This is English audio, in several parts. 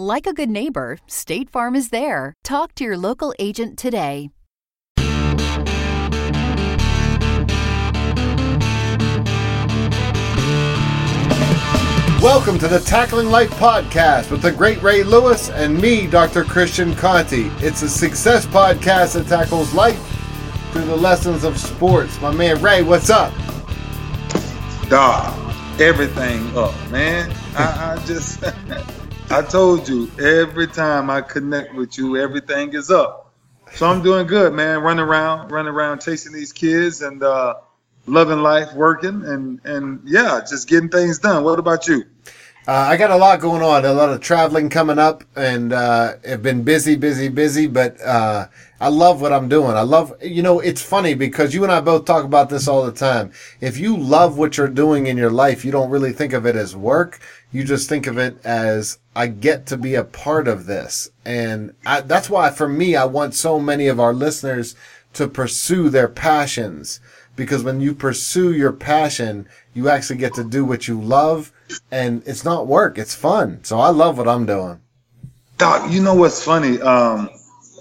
Like a good neighbor, State Farm is there. Talk to your local agent today. Welcome to the Tackling Life podcast with the great Ray Lewis and me, Dr. Christian Conti. It's a success podcast that tackles life through the lessons of sports. My man Ray, what's up? Dog, everything up, man. I, I just, I told you, every time I connect with you, everything is up. So I'm doing good, man. Running around, running around, chasing these kids, and uh, loving life, working, and and yeah, just getting things done. What about you? Uh, I got a lot going on, a lot of traveling coming up, and uh, have been busy, busy, busy. But uh, I love what I'm doing. I love, you know, it's funny because you and I both talk about this all the time. If you love what you're doing in your life, you don't really think of it as work. You just think of it as I get to be a part of this, and I, that's why, for me, I want so many of our listeners to pursue their passions because when you pursue your passion, you actually get to do what you love and it's not work, it's fun. So I love what I'm doing. Doc, you know what's funny? Um,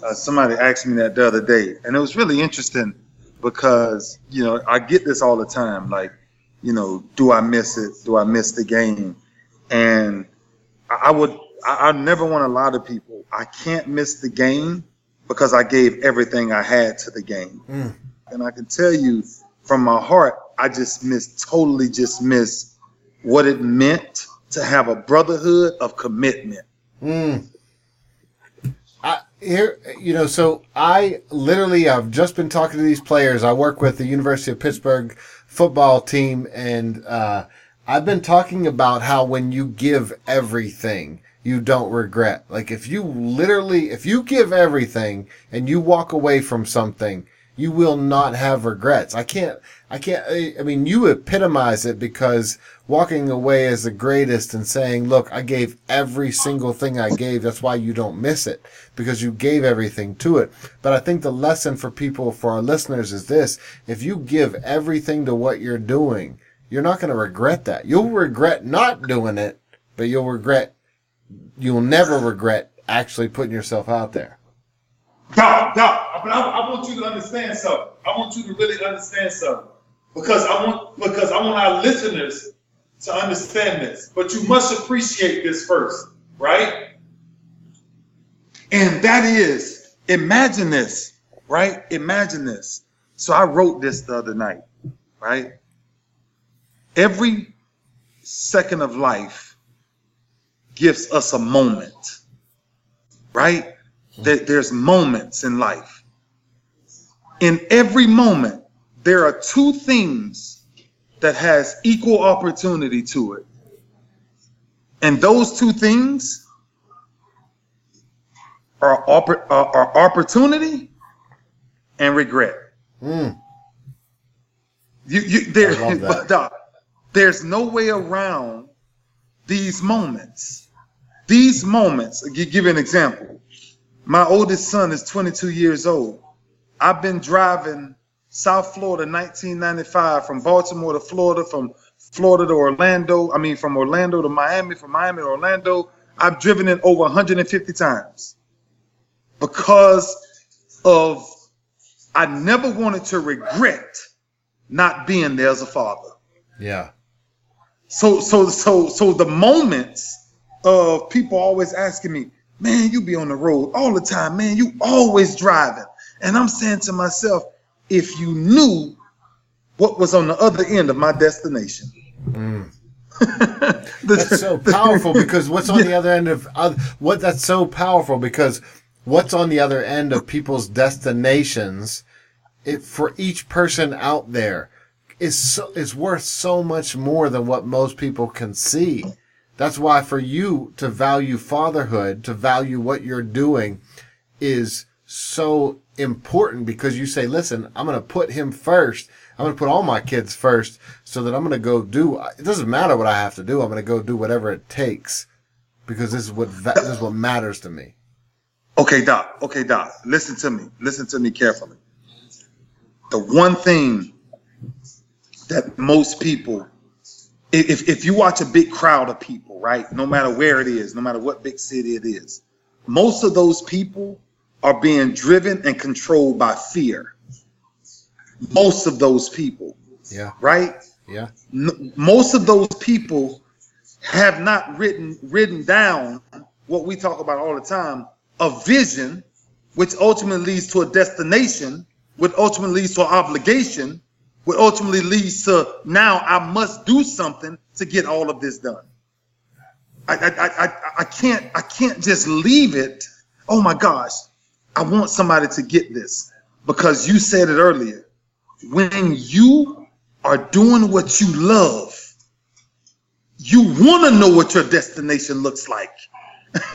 uh, somebody asked me that the other day, and it was really interesting because, you know, I get this all the time. Like, you know, do I miss it? Do I miss the game? And I, I would, I, I never want to lie to people. I can't miss the game because I gave everything I had to the game. Mm. And I can tell you, from my heart, I just miss, totally just miss what it meant to have a brotherhood of commitment. Mm. Here, you know, so I literally, I've just been talking to these players. I work with the University of Pittsburgh football team, and uh, I've been talking about how when you give everything, you don't regret. Like if you literally, if you give everything and you walk away from something, you will not have regrets. I can't, I can't, I mean, you epitomize it because walking away is the greatest and saying, look, I gave every single thing I gave. That's why you don't miss it because you gave everything to it. But I think the lesson for people, for our listeners is this. If you give everything to what you're doing, you're not going to regret that. You'll regret not doing it, but you'll regret, you'll never regret actually putting yourself out there. Doc, Doc, but I, I, want you to understand something. I want you to really understand something because I want because I want our listeners to understand this. But you must appreciate this first, right? And that is, imagine this, right? Imagine this. So I wrote this the other night, right? Every second of life gives us a moment, right? There's moments in life. In every moment, there are two things that has equal opportunity to it. And those two things are, oppor- are opportunity and regret. Mm. You, you, there, but, there's no way around these moments. These moments, I'll give you an example. My oldest son is 22 years old. I've been driving South Florida 1995 from Baltimore to Florida, from Florida to Orlando. I mean, from Orlando to Miami, from Miami to Orlando. I've driven it over 150 times because of I never wanted to regret not being there as a father. Yeah. So so so so the moments of people always asking me, man, you be on the road all the time, man. You always driving. And I'm saying to myself, if you knew what was on the other end of my destination. Mm. that's so powerful because what's on yeah. the other end of uh, what that's so powerful because what's on the other end of people's destinations it, for each person out there is so, is worth so much more than what most people can see. That's why for you to value fatherhood, to value what you're doing is so important because you say, listen, I'm going to put him first. I'm going to put all my kids first so that I'm going to go do, it doesn't matter what I have to do. I'm going to go do whatever it takes because this is what, this is what matters to me. Okay, Doc. Okay, Doc. Listen to me. Listen to me carefully. The one thing that most people, if, if you watch a big crowd of people, right, no matter where it is, no matter what big city it is, most of those people are being driven and controlled by fear. Most of those people. Yeah. Right? Yeah. N- most of those people have not written written down what we talk about all the time, a vision, which ultimately leads to a destination, which ultimately leads to an obligation, which ultimately leads to now I must do something to get all of this done. I I, I, I can't I can't just leave it. Oh my gosh, I want somebody to get this because you said it earlier. When you are doing what you love, you want to know what your destination looks like.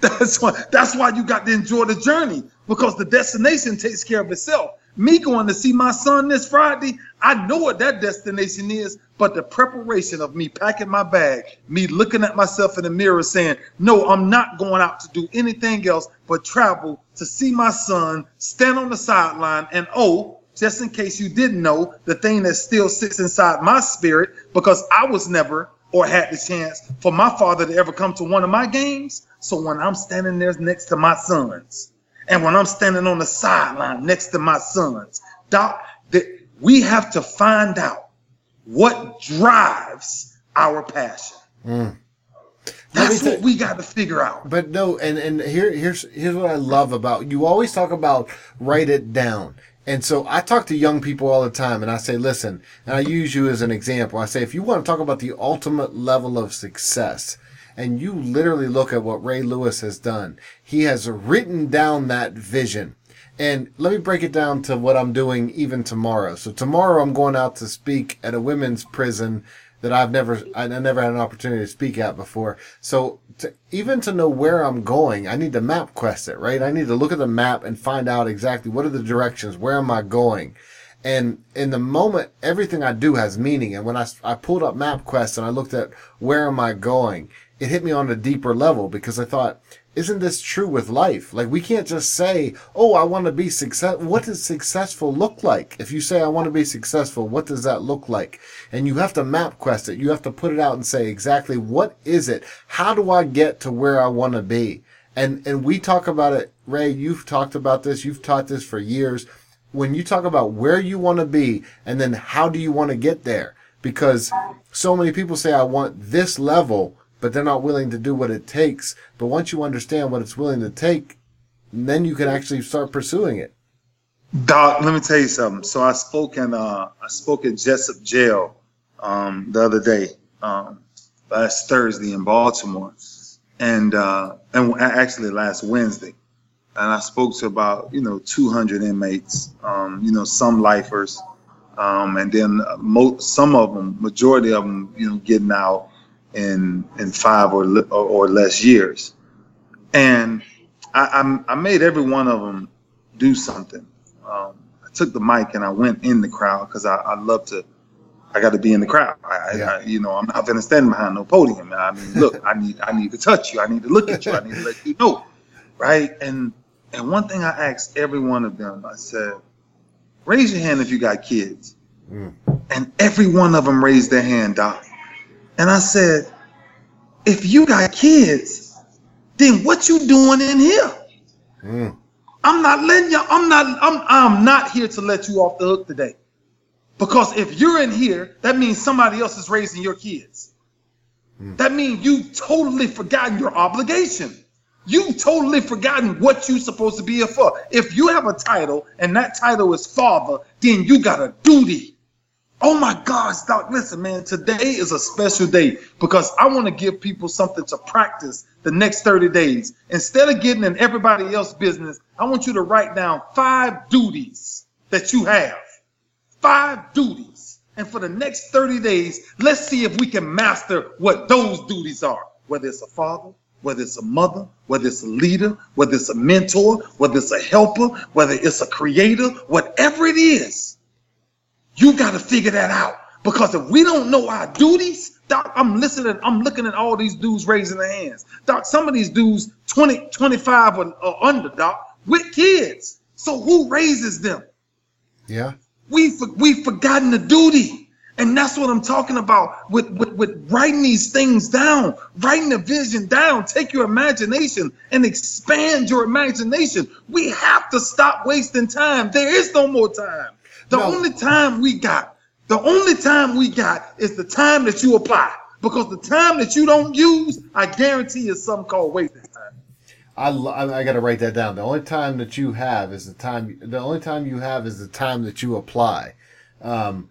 that's why that's why you got to enjoy the journey because the destination takes care of itself. Me going to see my son this Friday, I know what that destination is, but the preparation of me packing my bag, me looking at myself in the mirror saying, No, I'm not going out to do anything else but travel to see my son, stand on the sideline, and oh, just in case you didn't know, the thing that still sits inside my spirit, because I was never or had the chance for my father to ever come to one of my games. So when I'm standing there next to my sons, and when I'm standing on the sideline next to my sons, Doc, that we have to find out what drives our passion. Mm. That's what we got to figure out. But no, and and here here's here's what I love about you. Always talk about write it down. And so I talk to young people all the time and I say, listen, and I use you as an example. I say, if you want to talk about the ultimate level of success, and you literally look at what Ray Lewis has done. He has written down that vision. And let me break it down to what I'm doing even tomorrow. So tomorrow I'm going out to speak at a women's prison that I've never, I never had an opportunity to speak at before. So to, even to know where I'm going, I need to map quest it, right? I need to look at the map and find out exactly what are the directions, where am I going? And in the moment, everything I do has meaning. And when I, I pulled up MapQuest and I looked at where am I going, it hit me on a deeper level because I thought, isn't this true with life? Like we can't just say, "Oh, I want to be success." What does successful look like? If you say I want to be successful, what does that look like? And you have to map quest it. You have to put it out and say exactly what is it? How do I get to where I want to be? And and we talk about it, Ray. You've talked about this. You've taught this for years. When you talk about where you want to be and then how do you want to get there, because so many people say I want this level but they're not willing to do what it takes. But once you understand what it's willing to take, then you can actually start pursuing it. Doc, let me tell you something. So I spoke in uh, I spoke at Jessup Jail um, the other day, um, last Thursday in Baltimore, and uh, and actually last Wednesday, and I spoke to about you know 200 inmates, um, you know some lifers, um, and then mo- some of them, majority of them, you know, getting out in in five or or, or less years, and I, I, I made every one of them do something. Um, I took the mic and I went in the crowd because I, I love to. I got to be in the crowd. I, yeah. I, you know, I'm not going to stand behind no podium. I mean, look, I need, I need to touch you. I need to look at you. I need to let you know, right? And and one thing I asked every one of them, I said, raise your hand if you got kids. Mm. And every one of them raised their hand, Doc. And I said, if you got kids, then what you doing in here? Mm. I'm not letting you, I'm not, I'm I'm not here to let you off the hook today. Because if you're in here, that means somebody else is raising your kids. Mm. That means you've totally forgotten your obligation. You've totally forgotten what you're supposed to be here for. If you have a title and that title is father, then you got a duty. Oh my gosh, Doc, listen, man, today is a special day because I want to give people something to practice the next 30 days. Instead of getting in everybody else's business, I want you to write down five duties that you have. Five duties. And for the next 30 days, let's see if we can master what those duties are, whether it's a father, whether it's a mother, whether it's a leader, whether it's a mentor, whether it's a helper, whether it's a creator, whatever it is, you got to figure that out. Because if we don't know our duties, Doc, I'm listening, I'm looking at all these dudes raising their hands. Doc, some of these dudes 20, 25 or, or uh, under, Doc, with kids. So who raises them? Yeah. We we've forgotten the duty. And that's what I'm talking about with, with, with writing these things down, writing the vision down. Take your imagination and expand your imagination. We have to stop wasting time. There is no more time. The no. only time we got, the only time we got is the time that you apply. Because the time that you don't use, I guarantee is something called wasting time. I, I got to write that down. The only time that you have is the time. The only time you have is the time that you apply. Um,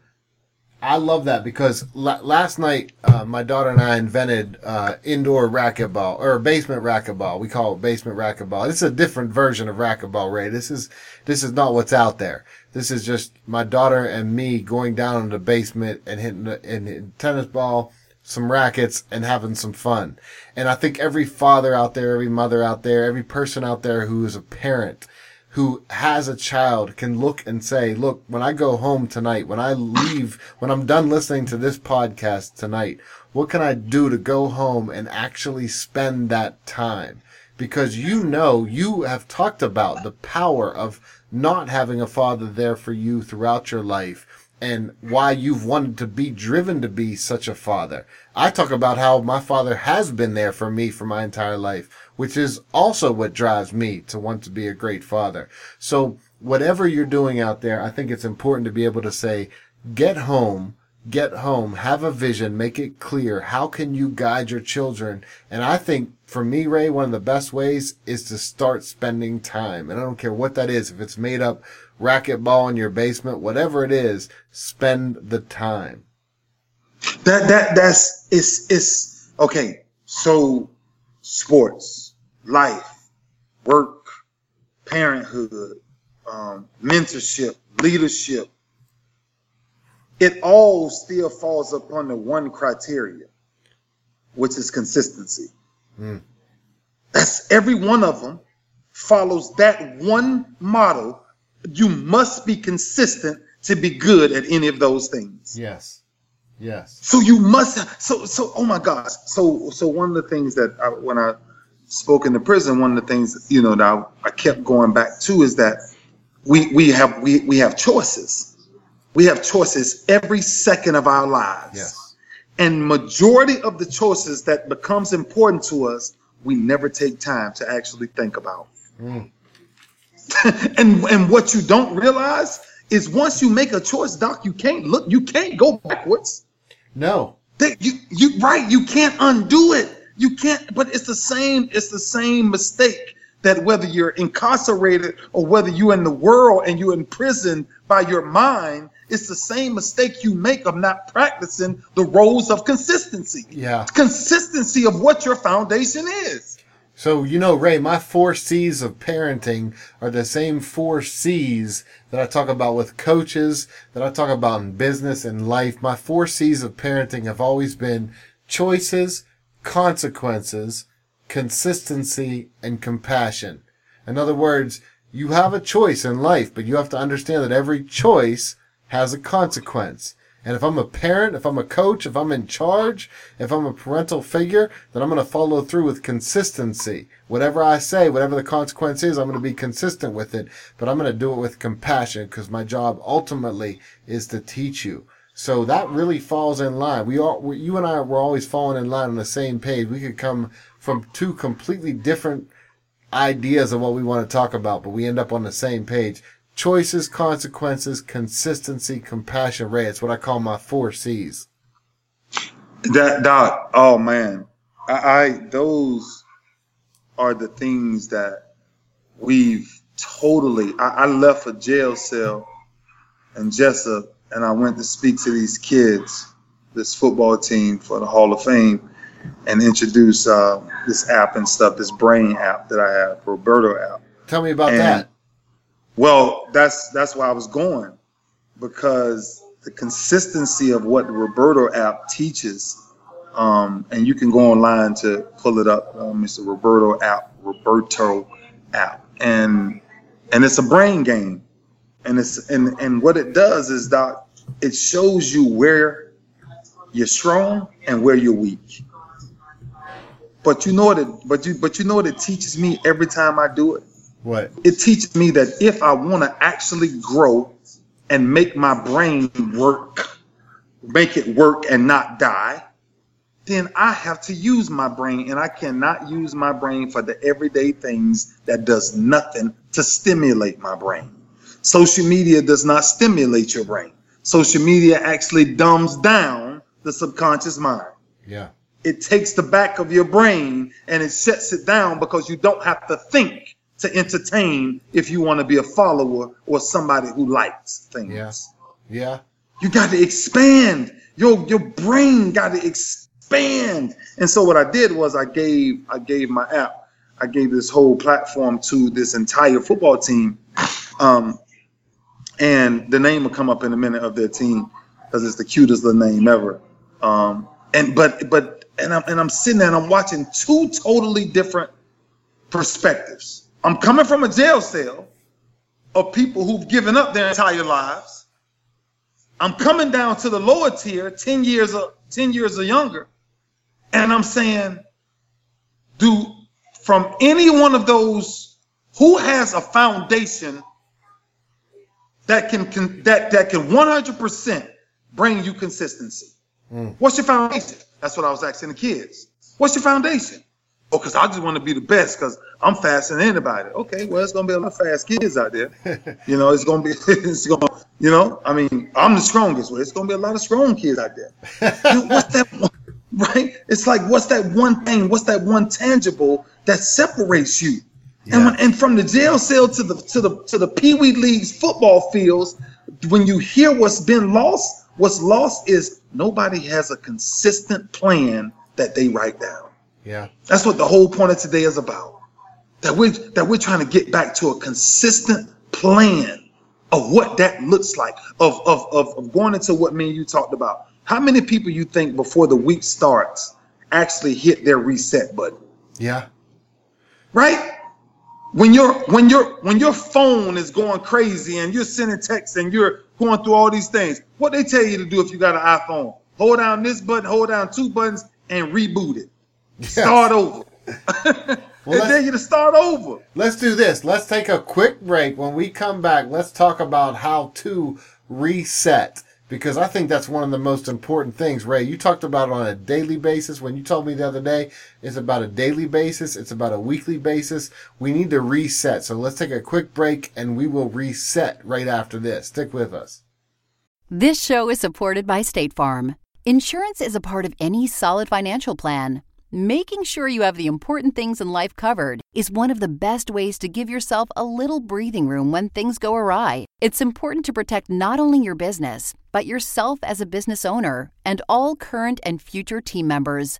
I love that because last night uh, my daughter and I invented uh, indoor racquetball or basement racquetball. We call it basement racquetball. It's a different version of racquetball, Ray. This is this is not what's out there. This is just my daughter and me going down in the basement and hitting, a, and hitting tennis ball, some rackets, and having some fun. And I think every father out there, every mother out there, every person out there who is a parent who has a child can look and say, look, when I go home tonight, when I leave, when I'm done listening to this podcast tonight, what can I do to go home and actually spend that time? Because you know, you have talked about the power of not having a father there for you throughout your life and why you've wanted to be driven to be such a father. I talk about how my father has been there for me for my entire life which is also what drives me to want to be a great father. So whatever you're doing out there, I think it's important to be able to say, get home, get home, have a vision, make it clear. How can you guide your children? And I think for me, Ray, one of the best ways is to start spending time. And I don't care what that is. If it's made up racquetball in your basement, whatever it is, spend the time. That, that, that's, it's, it's, okay. So sports, life, work, parenthood, um, mentorship, leadership, it all still falls upon the one criteria, which is consistency. Mm. That's every one of them follows that one model. You must be consistent to be good at any of those things. Yes. Yes. So you must. So so. Oh my gosh. So so one of the things that I, when I spoke in the prison, one of the things you know that I, I kept going back to is that we we have we we have choices. We have choices every second of our lives. Yes. And majority of the choices that becomes important to us, we never take time to actually think about. Mm. and and what you don't realize is once you make a choice, Doc, you can't look, you can't go backwards. No. They, you you right, you can't undo it. You can't, but it's the same, it's the same mistake that whether you're incarcerated or whether you're in the world and you're in prison by your mind, it's the same mistake you make of not practicing the roles of consistency. Yeah. Consistency of what your foundation is. So, you know, Ray, my four C's of parenting are the same four C's that I talk about with coaches, that I talk about in business and life. My four C's of parenting have always been choices, consequences, consistency, and compassion. In other words, you have a choice in life, but you have to understand that every choice has a consequence. And if I'm a parent, if I'm a coach, if I'm in charge, if I'm a parental figure, then I'm going to follow through with consistency. Whatever I say, whatever the consequence is, I'm going to be consistent with it, but I'm going to do it with compassion because my job ultimately is to teach you. So that really falls in line. We we, you and I were always falling in line on the same page. We could come from two completely different ideas of what we want to talk about, but we end up on the same page choices, consequences, consistency, compassion, Ray. It's what I call my four C's. That doc, oh man, I, I those are the things that we've totally. I, I left a jail cell and Jessup, and I went to speak to these kids, this football team for the Hall of Fame, and introduce uh, this app and stuff, this brain app that I have, Roberto app. Tell me about and, that. Well, that's that's why I was going because the consistency of what the Roberto app teaches Um, and you can go online to pull it up, uh, Mr. Roberto app, Roberto app, and and it's a brain game, and it's and and what it does is that it shows you where you're strong and where you're weak. But you know what it but you but you know what it teaches me every time I do it? What? It teaches me that if I want to actually grow and make my brain work, make it work and not die, then I have to use my brain and I cannot use my brain for the everyday things that does nothing to stimulate my brain. Social media does not stimulate your brain. Social media actually dumbs down the subconscious mind. Yeah. It takes the back of your brain and it sets it down because you don't have to think to entertain if you want to be a follower or somebody who likes things. Yeah. Yeah. You got to expand. Your your brain got to expand. And so what I did was I gave I gave my app, I gave this whole platform to this entire football team. Um, and the name will come up in a minute of their team because it's the cutest little name ever. Um, and but but and I'm and I'm sitting there and I'm watching two totally different perspectives. I'm coming from a jail cell of people who've given up their entire lives. I'm coming down to the lower tier, 10 years of 10 years or younger, and I'm saying, do from any one of those who has a foundation that can, can that that can 100% bring you consistency. Mm. What's your foundation? That's what I was asking the kids. What's your foundation? Oh, because I just want to be the best because I'm faster than anybody. Okay, well, it's gonna be a lot of fast kids out there. you know, it's gonna be it's gonna, you know, I mean, I'm the strongest. Well, it's gonna be a lot of strong kids out there. know, what's that one, right? It's like what's that one thing, what's that one tangible that separates you? Yeah. And when, and from the jail cell to the to the to the Pee Wee Leagues football fields, when you hear what's been lost, What's lost is nobody has a consistent plan that they write down. Yeah. That's what the whole point of today is about. That we that we're trying to get back to a consistent plan of what that looks like, of of of, of going into what me and you talked about. How many people you think before the week starts actually hit their reset button? Yeah. Right? When your when your when your phone is going crazy and you're sending texts and you're going through all these things. What they tell you to do if you got an iPhone? Hold down this button, hold down two buttons, and reboot it. Yes. Start over. well, they tell you to start over. Let's do this. Let's take a quick break. When we come back, let's talk about how to reset because I think that's one of the most important things. Ray, you talked about it on a daily basis. When you told me the other day, it's about a daily basis. It's about a weekly basis. We need to reset. So let's take a quick break and we will reset right after this. Stick with us. This show is supported by State Farm. Insurance is a part of any solid financial plan. Making sure you have the important things in life covered is one of the best ways to give yourself a little breathing room when things go awry. It's important to protect not only your business, but yourself as a business owner and all current and future team members.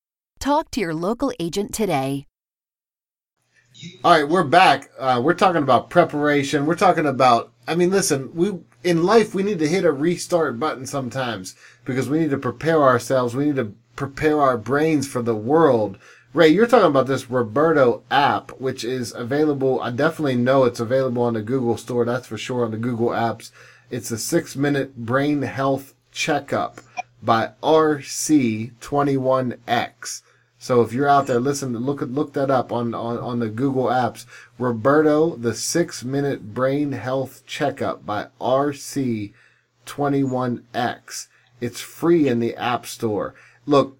Talk to your local agent today. All right, we're back. Uh, we're talking about preparation. We're talking about. I mean, listen, we in life we need to hit a restart button sometimes because we need to prepare ourselves. We need to prepare our brains for the world. Ray, you're talking about this Roberto app, which is available. I definitely know it's available on the Google Store. That's for sure on the Google apps. It's a six minute brain health checkup by RC21X. So if you're out there, listen, look look that up on, on, on the Google apps. Roberto, the six minute brain health checkup by RC21X. It's free in the App Store. Look,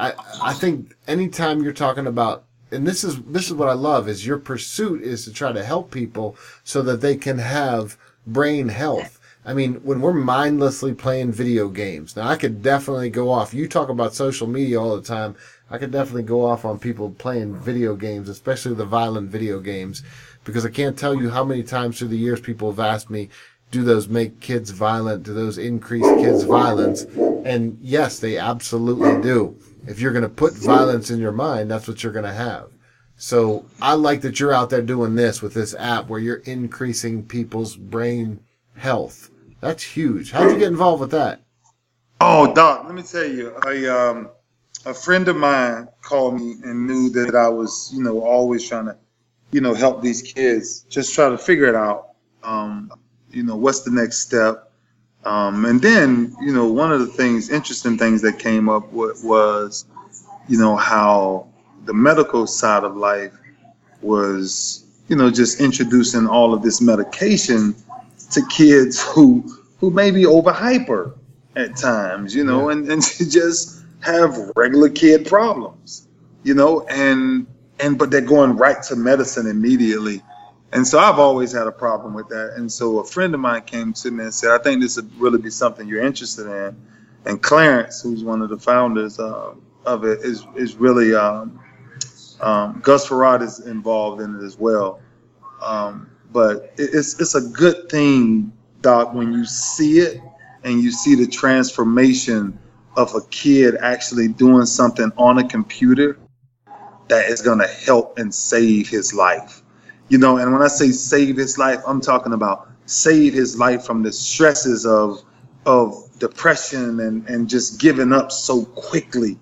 I I think anytime you're talking about and this is this is what I love is your pursuit is to try to help people so that they can have brain health I mean, when we're mindlessly playing video games, now I could definitely go off. You talk about social media all the time. I could definitely go off on people playing video games, especially the violent video games, because I can't tell you how many times through the years people have asked me, do those make kids violent? Do those increase kids' violence? And yes, they absolutely do. If you're going to put violence in your mind, that's what you're going to have. So I like that you're out there doing this with this app where you're increasing people's brain health. That's huge. How'd you get involved with that? Oh, Doc, let me tell you, I um, a friend of mine called me and knew that I was, you know, always trying to, you know, help these kids, just try to figure it out. Um, you know, what's the next step? Um, and then, you know, one of the things, interesting things that came up was, you know, how the medical side of life was, you know, just introducing all of this medication to kids who who may be over hyper at times, you know, yeah. and, and just have regular kid problems, you know, and and but they're going right to medicine immediately and so I've always had a problem with that. And so a friend of mine came to me and said, I think this would really be something you're interested in. And Clarence, who's one of the founders uh, of it, is, is really, um, um, Gus Farad is involved in it as well. Um, but it's, it's a good thing, Doc, when you see it and you see the transformation of a kid actually doing something on a computer that is going to help and save his life you know, and when I say save his life, I'm talking about save his life from the stresses of of depression and and just giving up so quickly.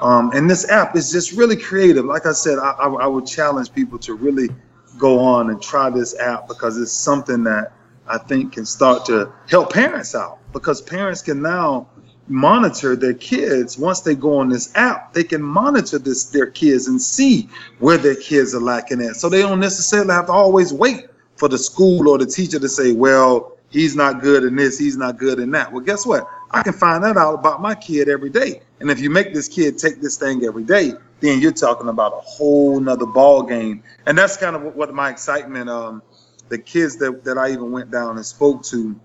Um, and this app is just really creative. Like I said, I, I, I would challenge people to really go on and try this app because it's something that I think can start to help parents out because parents can now monitor their kids. Once they go on this app they can monitor this their kids and see where their kids are lacking at. So they don't necessarily have to always wait for the school or the teacher to say well he's not good in this he's not good in that. Well guess what? I can find that out about my kid every day. And if you make this kid take this thing every day then you're talking about a whole nother ball game and that's kind of what my excitement um the kids that, that i even went down and spoke to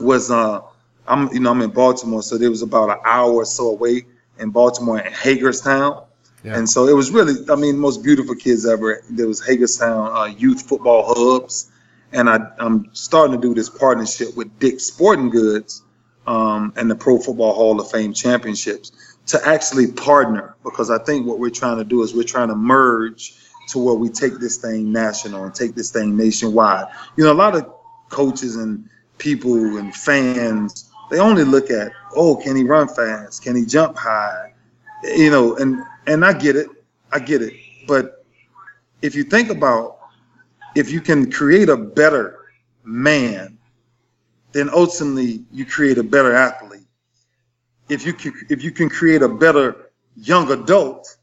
was uh I'm you know I'm in Baltimore, so there was about an hour or so away in Baltimore in Hagerstown. Yeah. And so it was really, I mean, most beautiful kids ever. There was Hagerstown uh, Youth Football Hubs, and I, am starting to do this partnership with Dick Sporting Goods um, and the Pro Football Hall of Fame Championships to actually partner because I think what we're trying to do is we're trying to merge to where we take this thing national and take this thing nationwide. You know, a lot of coaches and people and fans they only look at, oh, can he run fast? Can he jump high? You know, and and I get it, I get it. But if you think about if you can create a better man, then ultimately you create a better athlete. If you can, if you can create a better young adult,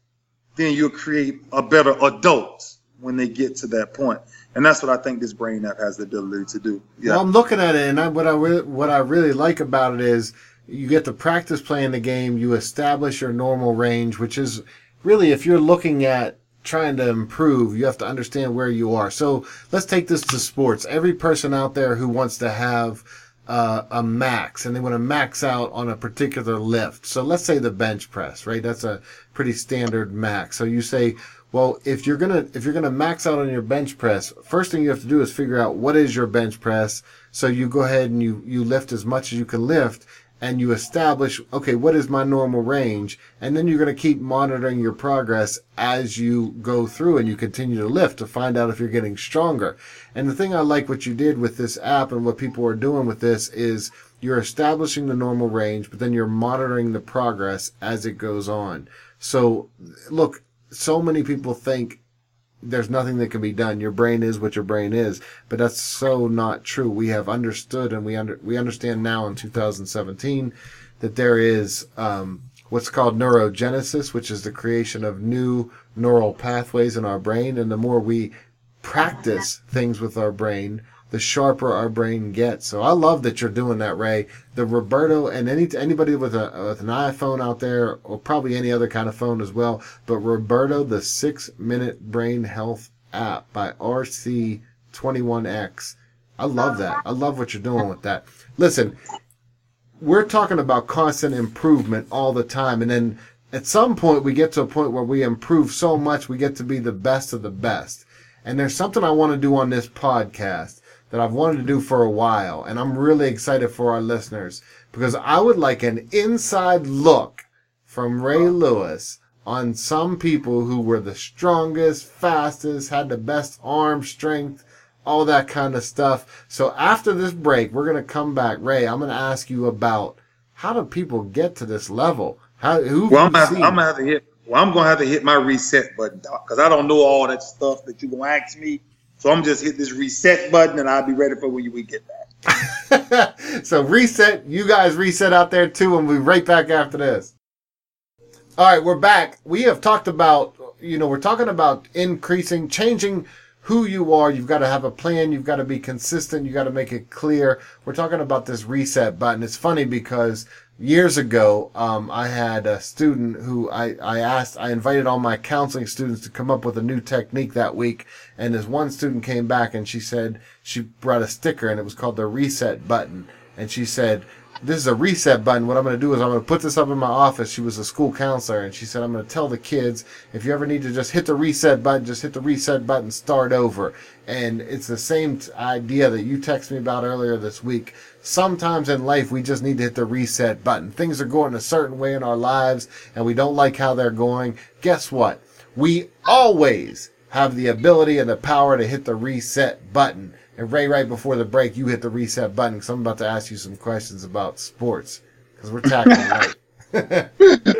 then you'll create a better adult when they get to that point and that's what I think this brain app has the ability to do. Yeah. Well, I'm looking at it, and I, what I re- what I really like about it is you get to practice playing the game. You establish your normal range, which is really if you're looking at trying to improve, you have to understand where you are. So let's take this to sports. Every person out there who wants to have uh, a max and they want to max out on a particular lift. So let's say the bench press, right? That's a pretty standard max. So you say, well, if you're gonna if you're gonna max out on your bench press, first thing you have to do is figure out what is your bench press. So you go ahead and you you lift as much as you can lift, and you establish okay what is my normal range, and then you're gonna keep monitoring your progress as you go through and you continue to lift to find out if you're getting stronger. And the thing I like what you did with this app and what people are doing with this is you're establishing the normal range, but then you're monitoring the progress as it goes on. So look so many people think there's nothing that can be done. Your brain is what your brain is, but that's so not true. We have understood and we under we understand now in 2017 that there is um, what's called neurogenesis, which is the creation of new neural pathways in our brain, and the more we practice things with our brain, the sharper our brain gets. So I love that you're doing that, Ray. The Roberto and any anybody with a with an iPhone out there, or probably any other kind of phone as well. But Roberto, the six minute brain health app by RC21X. I love that. I love what you're doing with that. Listen, we're talking about constant improvement all the time. And then at some point, we get to a point where we improve so much, we get to be the best of the best. And there's something I want to do on this podcast that I've wanted to do for a while. And I'm really excited for our listeners because I would like an inside look from Ray Lewis on some people who were the strongest, fastest, had the best arm strength, all that kind of stuff. So after this break, we're going to come back. Ray, I'm going to ask you about how do people get to this level? How, who well, I'm going to have to hit. Well, I'm going to have to hit my reset button, because I don't know all that stuff that you're going to ask me. So I'm just hit this reset button, and I'll be ready for when we get back. so reset, you guys reset out there too, and we'll be right back after this. All right, we're back. We have talked about, you know, we're talking about increasing, changing who you are. You've got to have a plan. You've got to be consistent. You got to make it clear. We're talking about this reset button. It's funny because years ago, um, I had a student who I, I asked, I invited all my counseling students to come up with a new technique that week. And this one student came back and she said she brought a sticker and it was called the reset button. And she said, this is a reset button. What I'm going to do is I'm going to put this up in my office. She was a school counselor and she said, I'm going to tell the kids if you ever need to just hit the reset button, just hit the reset button, start over. And it's the same idea that you texted me about earlier this week. Sometimes in life, we just need to hit the reset button. Things are going a certain way in our lives and we don't like how they're going. Guess what? We always have the ability and the power to hit the reset button. And Ray, right before the break, you hit the reset button because I'm about to ask you some questions about sports because we're tackling right.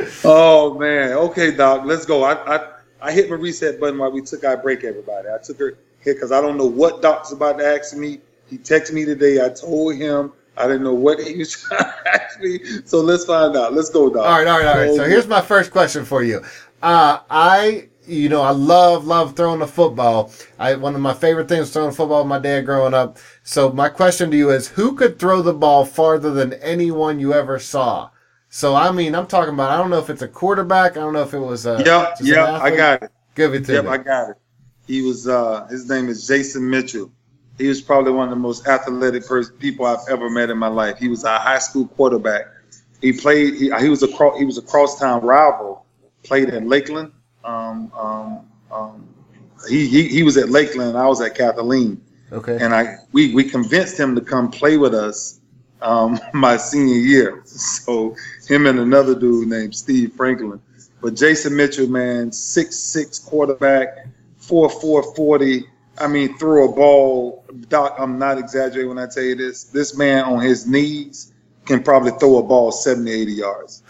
oh man, okay, Doc, let's go. I, I I hit my reset button while we took our break. Everybody, I took her hit because I don't know what Doc's about to ask me. He texted me today. I told him I didn't know what he was trying to ask me. So let's find out. Let's go, Doc. All right, all right, all right. So here's my first question for you. Uh, I you know, I love, love throwing the football. I, one of my favorite things throwing football with my dad growing up. So my question to you is, who could throw the ball farther than anyone you ever saw? So, I mean, I'm talking about, I don't know if it's a quarterback. I don't know if it was a. Yeah, yeah, I got it. Give it to yep, me. I got it. He was, uh, his name is Jason Mitchell. He was probably one of the most athletic person people I've ever met in my life. He was a high school quarterback. He played, he, he was a, he was a crosstown rival, played in Lakeland um, um, um, he, he he was at Lakeland. I was at Kathleen. Okay. And I we we convinced him to come play with us um, my senior year. So him and another dude named Steve Franklin. But Jason Mitchell, man, six six quarterback, four four forty. I mean, throw a ball. Doc, I'm not exaggerating when I tell you this. This man on his knees can probably throw a ball 70, 80 yards.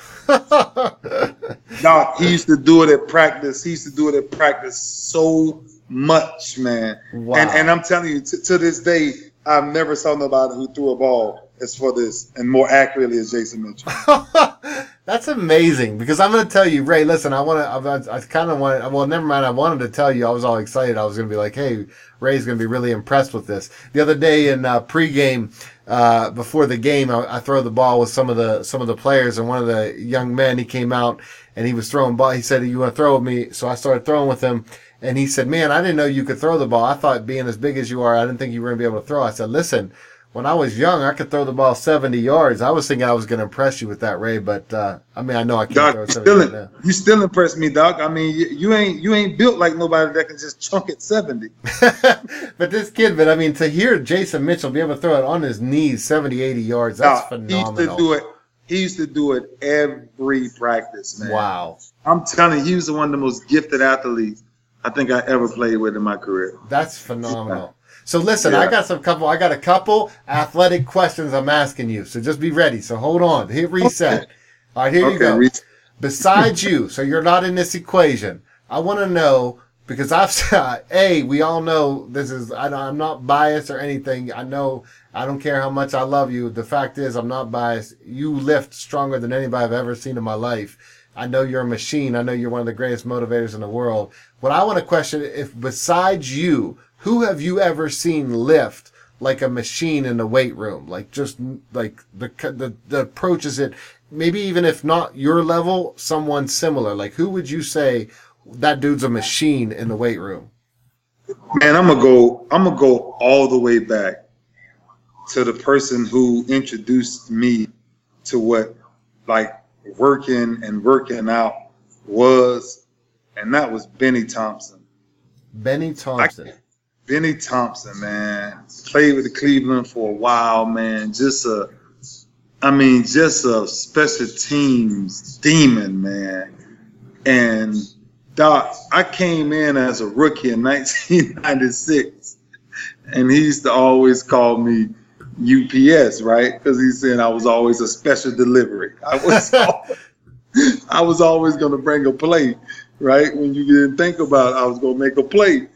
Doc, he used to do it at practice. He used to do it at practice so much, man. Wow. And and I'm telling you, t- to this day, I've never saw nobody who threw a ball as for this and more accurately as Jason Mitchell. That's amazing because I'm going to tell you, Ray. Listen, I want to. I, I kind of wanted. Well, never mind. I wanted to tell you. I was all excited. I was going to be like, "Hey, Ray's going to be really impressed with this." The other day in uh, pregame, uh, before the game, I, I, throw the ball with some of the some of the players, and one of the young men he came out and he was throwing ball. He said, "You want to throw with me?" So I started throwing with him, and he said, "Man, I didn't know you could throw the ball. I thought being as big as you are, I didn't think you were going to be able to throw." I said, "Listen." When I was young, I could throw the ball 70 yards. I was thinking I was going to impress you with that, Ray, but uh, I mean, I know I can't Doc, throw 70 still, right You still impress me, Doc. I mean, you, you, ain't you ain't built like nobody that can just chunk it 70. but this kid, but I mean, to hear Jason Mitchell be able to throw it on his knees 70, 80 yards, that's phenomenal. He used to do it. He used to do it every practice, man. Wow. I'm telling you, he was one of the most gifted athletes I think I ever played with in my career. That's phenomenal. So listen, yeah. I got some couple. I got a couple athletic questions I'm asking you. So just be ready. So hold on. Hit reset. Okay. All right, here okay, you go. Re- Besides you, so you're not in this equation. I want to know because I've a we all know this is I, I'm not biased or anything. I know I don't care how much I love you. The fact is I'm not biased. You lift stronger than anybody I've ever seen in my life. I know you're a machine. I know you're one of the greatest motivators in the world. What I want to question if besides you, who have you ever seen lift like a machine in the weight room? Like just like the the the approaches it. Maybe even if not your level, someone similar. Like who would you say that dude's a machine in the weight room? Man, I'm gonna go. I'm gonna go all the way back. to the person who introduced me to what like working and working out was, and that was Benny Thompson. Benny Thompson. I, Benny Thompson, man, played with the Cleveland for a while, man. Just a, I mean, just a special teams demon, man. And Doc, I came in as a rookie in 1996, and he used to always call me UPS, right? Because he said I was always a special delivery. I was, always, I was always going to bring a plate, right? When you didn't think about it, I was going to make a plate,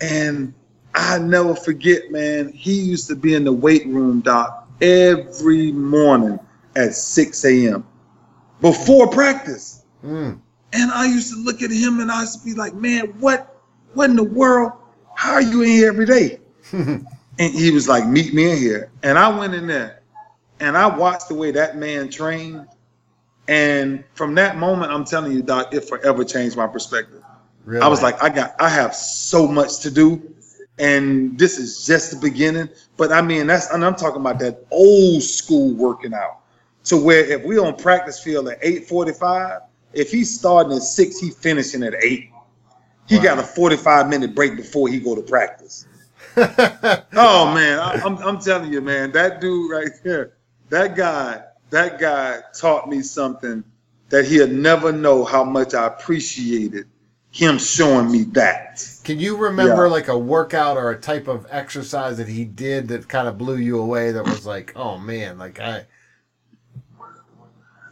and I never forget, man. He used to be in the weight room, doc, every morning at 6 a.m. before practice. Mm. And I used to look at him and I used to be like, man, what, what in the world? How are you in here every day? and he was like, meet me in here. And I went in there and I watched the way that man trained. And from that moment, I'm telling you, Doc, it forever changed my perspective. Really? I was like, I got, I have so much to do and this is just the beginning. But I mean, that's and I'm talking about that old school working out. To where if we on practice field at 8:45, if he's starting at six, he finishing at eight. He wow. got a 45 minute break before he go to practice. oh man, I, I'm I'm telling you, man, that dude right there, that guy, that guy taught me something that he'll never know how much I appreciated him showing me that. Can you remember yeah. like a workout or a type of exercise that he did that kind of blew you away that was like, oh man, like I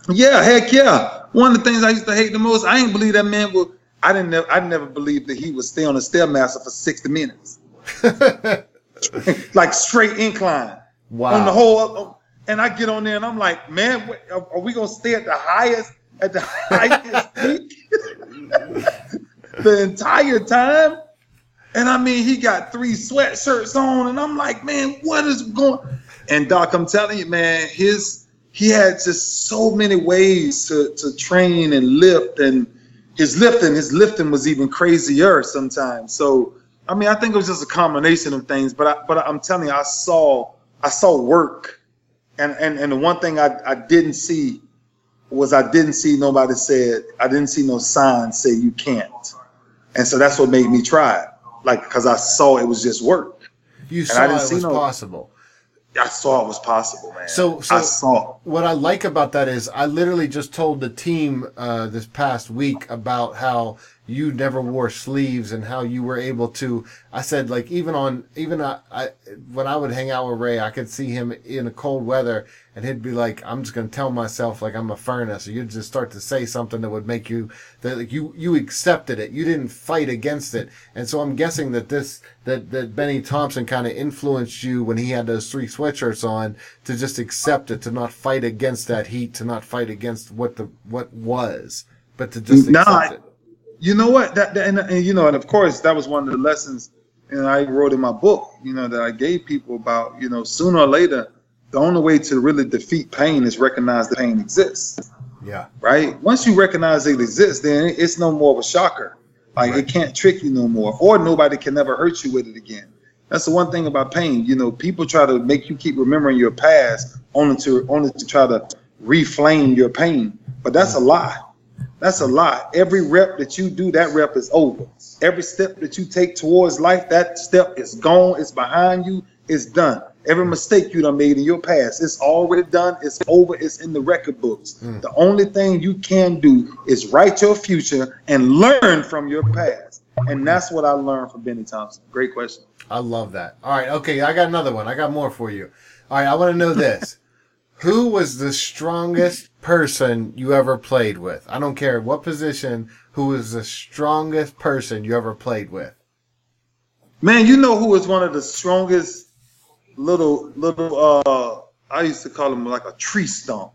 Yeah, heck yeah. One of the things I used to hate the most, I didn't believe that man would I didn't never I never believed that he would stay on the stairmaster for 60 minutes. like straight incline. Wow. On the whole uh, uh, and I get on there and I'm like, man, are we gonna stay at the highest at the highest peak? the entire time. And I mean, he got three sweatshirts on, and I'm like, man, what is going? And Doc, I'm telling you, man, his he had just so many ways to to train and lift, and his lifting, his lifting was even crazier sometimes. So, I mean, I think it was just a combination of things. But I, but I'm telling you, I saw I saw work, and and and the one thing I I didn't see was I didn't see nobody said I didn't see no sign say you can't. And so that's what made me try it. Like, because I saw it was just work. You and saw it was no, possible. I saw it was possible, man. So, so I saw. What I like about that is I literally just told the team uh, this past week about how you never wore sleeves and how you were able to. I said like even on even I, I when I would hang out with Ray, I could see him in a cold weather and he'd be like, I'm just gonna tell myself like I'm a furnace. Or you'd just start to say something that would make you that like you you accepted it. You didn't fight against it. And so I'm guessing that this that that Bennie Thompson kind of influenced you when he had those three sweatshirts on to just accept it, to not fight against that heat, to not fight against what the what was, but to just accept no, it you know what? That, that and, and, you know, and of course, that was one of the lessons, and I wrote in my book. You know, that I gave people about. You know, sooner or later, the only way to really defeat pain is recognize the pain exists. Yeah. Right. Once you recognize it exists, then it's no more of a shocker. Like right. it can't trick you no more, or nobody can never hurt you with it again. That's the one thing about pain. You know, people try to make you keep remembering your past, only to only to try to reflame your pain. But that's a lie. That's a lie. Every rep that you do, that rep is over. Every step that you take towards life, that step is gone. It's behind you. It's done. Every mistake you done made in your past, it's already done. It's over. It's in the record books. Mm. The only thing you can do is write your future and learn from your past. And that's what I learned from Bennie Thompson. Great question. I love that. All right. Okay. I got another one. I got more for you. All right. I want to know this. Who was the strongest person you ever played with? I don't care what position. Who was the strongest person you ever played with? Man, you know who was one of the strongest little little uh I used to call him like a tree stump.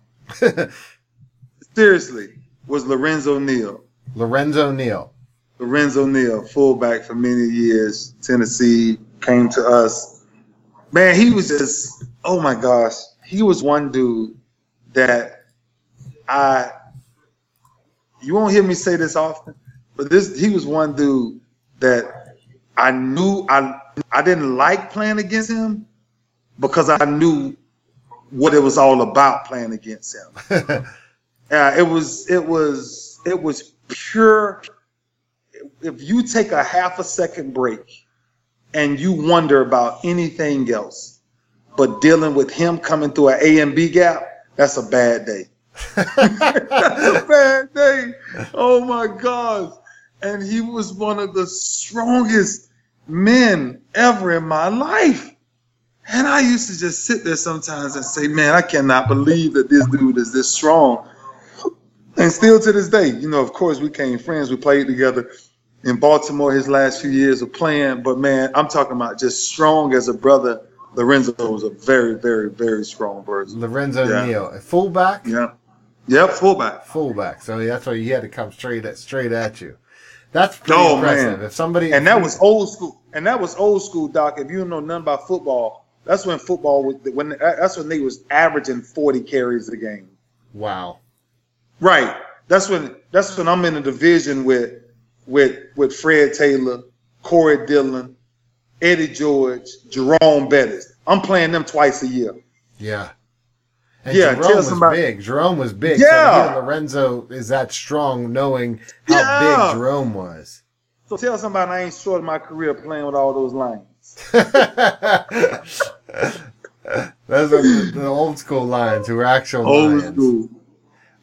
Seriously, was Lorenzo Neal. Lorenzo Neal. Lorenzo Neal, fullback for many years, Tennessee, came to us. Man, he was just oh my gosh he was one dude that I you won't hear me say this often, but this he was one dude that I knew I I didn't like playing against him, because I knew what it was all about playing against him. yeah, uh, it was it was it was pure. If you take a half a second break and you wonder about anything else, but dealing with him coming through an A and B gap, that's a bad day. that's a bad day. Oh my gosh. And he was one of the strongest men ever in my life. And I used to just sit there sometimes and say, man, I cannot believe that this dude is this strong. And still to this day, you know, of course, we became friends. We played together in Baltimore his last few years of playing. But man, I'm talking about just strong as a brother. Lorenzo was a very, very, very strong person. Lorenzo yeah. Neal, a fullback. Yeah. Yep, fullback. Fullback. So that's why he had to come straight at straight at you. That's pretty oh, impressive. Man. If somebody and that was old school, and that was old school, Doc. If you don't know nothing about football, that's when football was when that's when they was averaging forty carries a game. Wow. Right. That's when that's when I'm in a division with with with Fred Taylor, Corey Dillon, Eddie George, Jerome Bettis. I'm playing them twice a year. Yeah. And yeah, Jerome was somebody. big. Jerome was big. Yeah. So Lorenzo is that strong, knowing how yeah. big Jerome was. So tell somebody I ain't short of my career playing with all those lines. Those are the, the, old school lines who were actual old lions. School.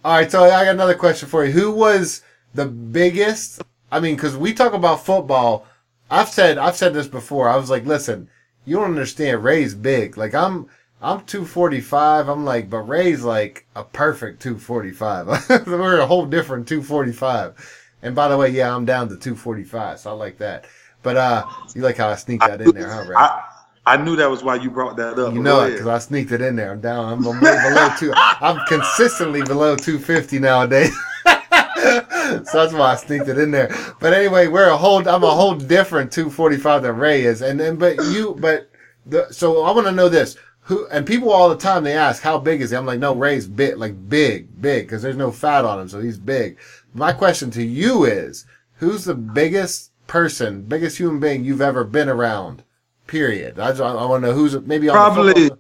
All right, so I got another question for you. Who was the biggest? I mean, because we talk about football. I've said I've said this before. I was like, listen, you don't understand. Ray's big. Like I'm I'm 245. I'm like, but Ray's like a perfect 245. We're a whole different 245. And by the way, yeah, I'm down to 245, so I like that. But uh, you like how I sneak that in there, huh, Ray? I, I knew that was why you brought that up. You know it because I sneaked it in there. I'm down. I'm below two. I'm consistently below 250 nowadays. so that's why I sneaked it in there. But anyway, we're a whole. I'm a whole different 245 than Ray is, and then but you but the so I want to know this. Who and people all the time they ask how big is he? I'm like, no, Ray's big, like big, big, because there's no fat on him, so he's big. My question to you is, who's the biggest person, biggest human being you've ever been around? Period. I, just, I want to know who's maybe probably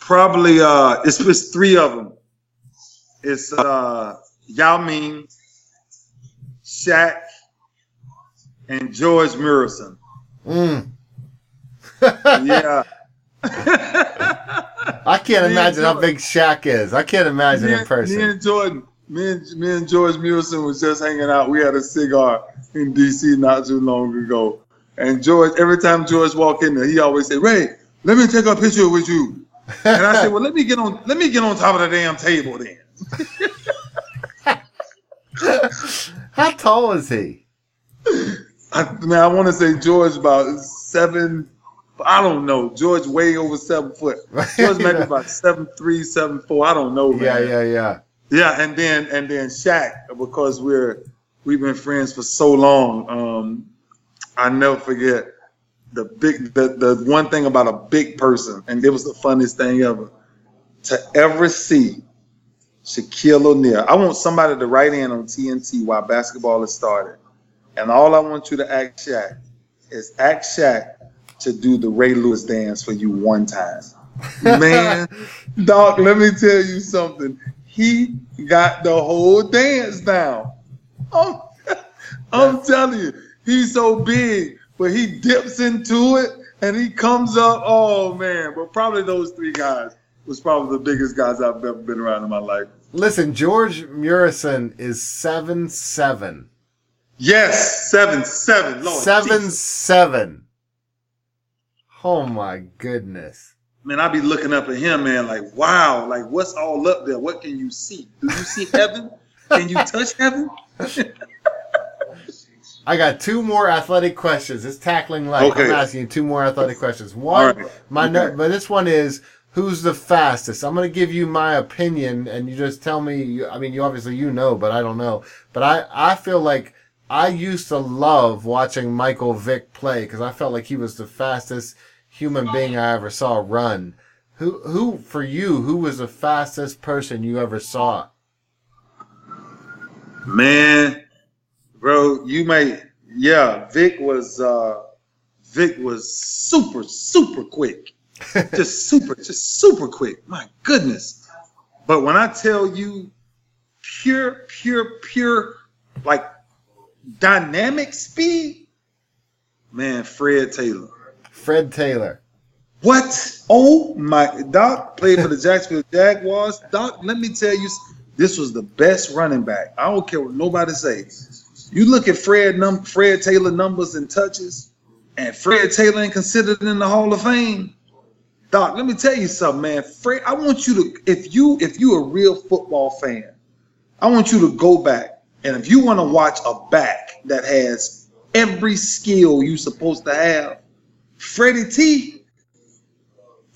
probably uh it's, it's three of them. It's uh Yao Ming, Shaq, and George Muresan. Mm. yeah. I can't imagine how big Shaq is. I can't imagine in person. Me and Jordan, me and, me and George Muresan was just hanging out. We had a cigar in DC not too long ago. And George, every time George walked in there, he always said, Ray, let me take a picture with you. And I said, Well, let me get on let me get on top of the damn table then. How tall is he? I mean, I want to say George about seven. I don't know. George way over seven foot. George maybe about seven three, seven four. I don't know. Man. Yeah, yeah, yeah. Yeah, and then and then Shaq because we're we've been friends for so long. Um, I never forget the big the, the one thing about a big person, and it was the funniest thing ever to ever see Shaquille O'Neal. I want somebody to write in on TNT while basketball is started. And all I want you to ask Shaq is ask Shaq to do the Ray Lewis dance for you one time. Man, Doc, let me tell you something. He got the whole dance down. Oh, I'm, I'm telling you, he's so big, but he dips into it and he comes up. Oh man! But probably those three guys was probably the biggest guys I've ever been around in my life. Listen, George Muresan is seven seven. Yes, seven seven. Lord, seven Jesus. seven. Oh my goodness. Man, I be looking up at him, man, like, wow, like what's all up there? What can you see? Do you see heaven? Can you touch heaven? I got two more athletic questions. It's tackling life. Okay. I'm asking you two more athletic questions. One, right. my okay. no, but this one is who's the fastest. I'm going to give you my opinion, and you just tell me. I mean, you obviously you know, but I don't know. But I I feel like I used to love watching Michael Vick play because I felt like he was the fastest human being I ever saw run. Who who for you? Who was the fastest person you ever saw? Man, bro, you may yeah, Vick was uh Vick was super, super quick. just super, just super quick. My goodness. But when I tell you pure, pure, pure, like dynamic speed, man, Fred Taylor. Fred Taylor. What? Oh my! Doc played for the Jacksonville Jaguars. Doc, let me tell you, this was the best running back. I don't care what nobody says. You look at Fred num Fred Taylor numbers and touches, and Fred Taylor ain't considered in the Hall of Fame. Doc, let me tell you something, man. Fred, I want you to, if you if you a real football fan, I want you to go back and if you want to watch a back that has every skill you supposed to have, Freddie T